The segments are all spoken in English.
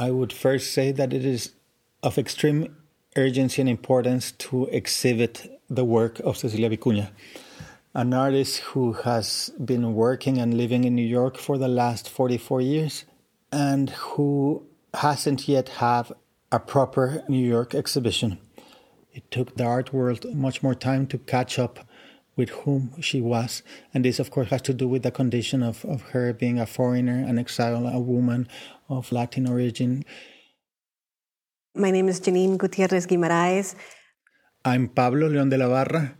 I would first say that it is of extreme urgency and importance to exhibit the work of Cecilia Vicuña, an artist who has been working and living in New York for the last 44 years and who hasn't yet have a proper New York exhibition. It took the art world much more time to catch up with whom she was. And this, of course, has to do with the condition of, of her being a foreigner, an exile, a woman of Latin origin. My name is Geaninne Gutiérrez Guimarães. I'm Pablo León de la Barra.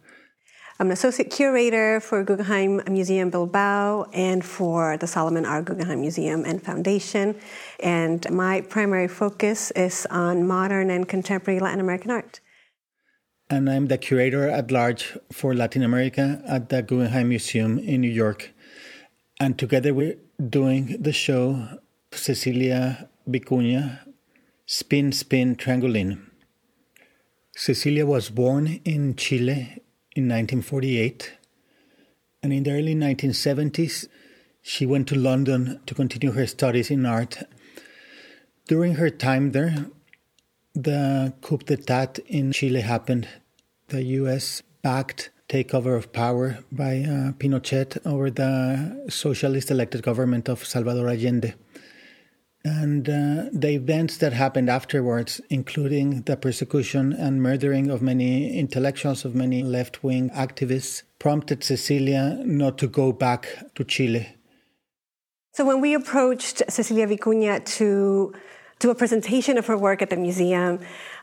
I'm an associate curator for Guggenheim Museum Bilbao and for the Solomon R. Guggenheim Museum and Foundation. And my primary focus is on modern and contemporary Latin American art. And I'm the curator at large for Latin America at the Guggenheim Museum in New York. And together we're doing the show Cecilia Vicuña Spin Spin Triangulene. Cecilia was born in Chile in 1948. And in the early 1970s, she went to London to continue her studies in art. During her time there, the coup d'etat in Chile happened. The US backed takeover of power by uh, Pinochet over the socialist elected government of Salvador Allende. And uh, the events that happened afterwards, including the persecution and murdering of many intellectuals, of many left wing activists, prompted Cecilia not to go back to Chile. So, when we approached Cecilia Vicuña to do a presentation of her work at the museum,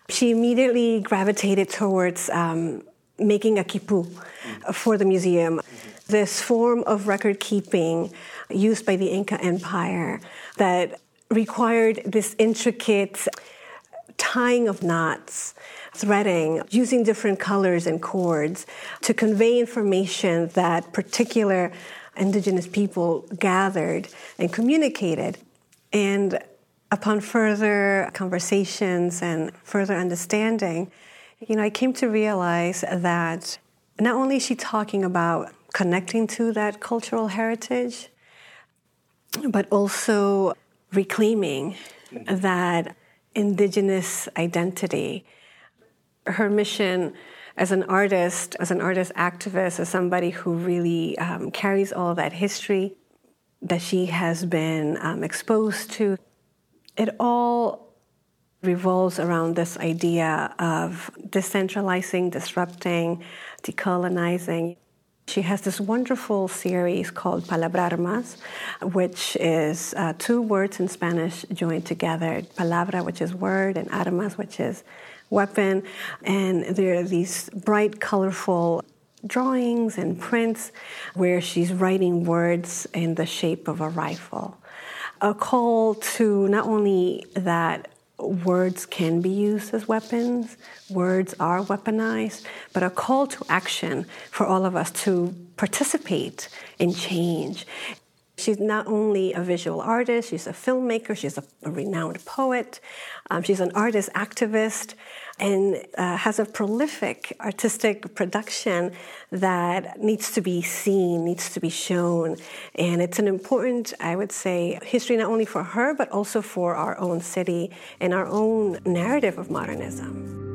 she immediately gravitated towards um, making a quipu for the museum. This form of record keeping used by the Inca Empire that required this intricate tying of knots, threading, using different colors and cords to convey information that particular indigenous people gathered and communicated. And upon further conversations and further understanding, you know, I came to realize that not only is she talking about connecting to that cultural heritage, but also reclaiming that indigenous identity. Her mission as an artist, as an artist activist, as somebody who really um, carries all that history that she has been um, exposed to, it all revolves around this idea of decentralizing, disrupting, decolonizing. She has this wonderful series called Palabrarmas, which is uh, two words in Spanish joined together palabra, which is word, and armas, which is weapon. And there are these bright, colorful drawings and prints where she's writing words in the shape of a rifle. A call to not only that words can be used as weapons, words are weaponized, but a call to action for all of us to participate in change. She's not only a visual artist, she's a filmmaker, she's a, a renowned poet, um, she's an artist activist, and uh, has a prolific artistic production that needs to be seen, needs to be shown. And it's an important, I would say, history not only for her, but also for our own city and our own narrative of modernism.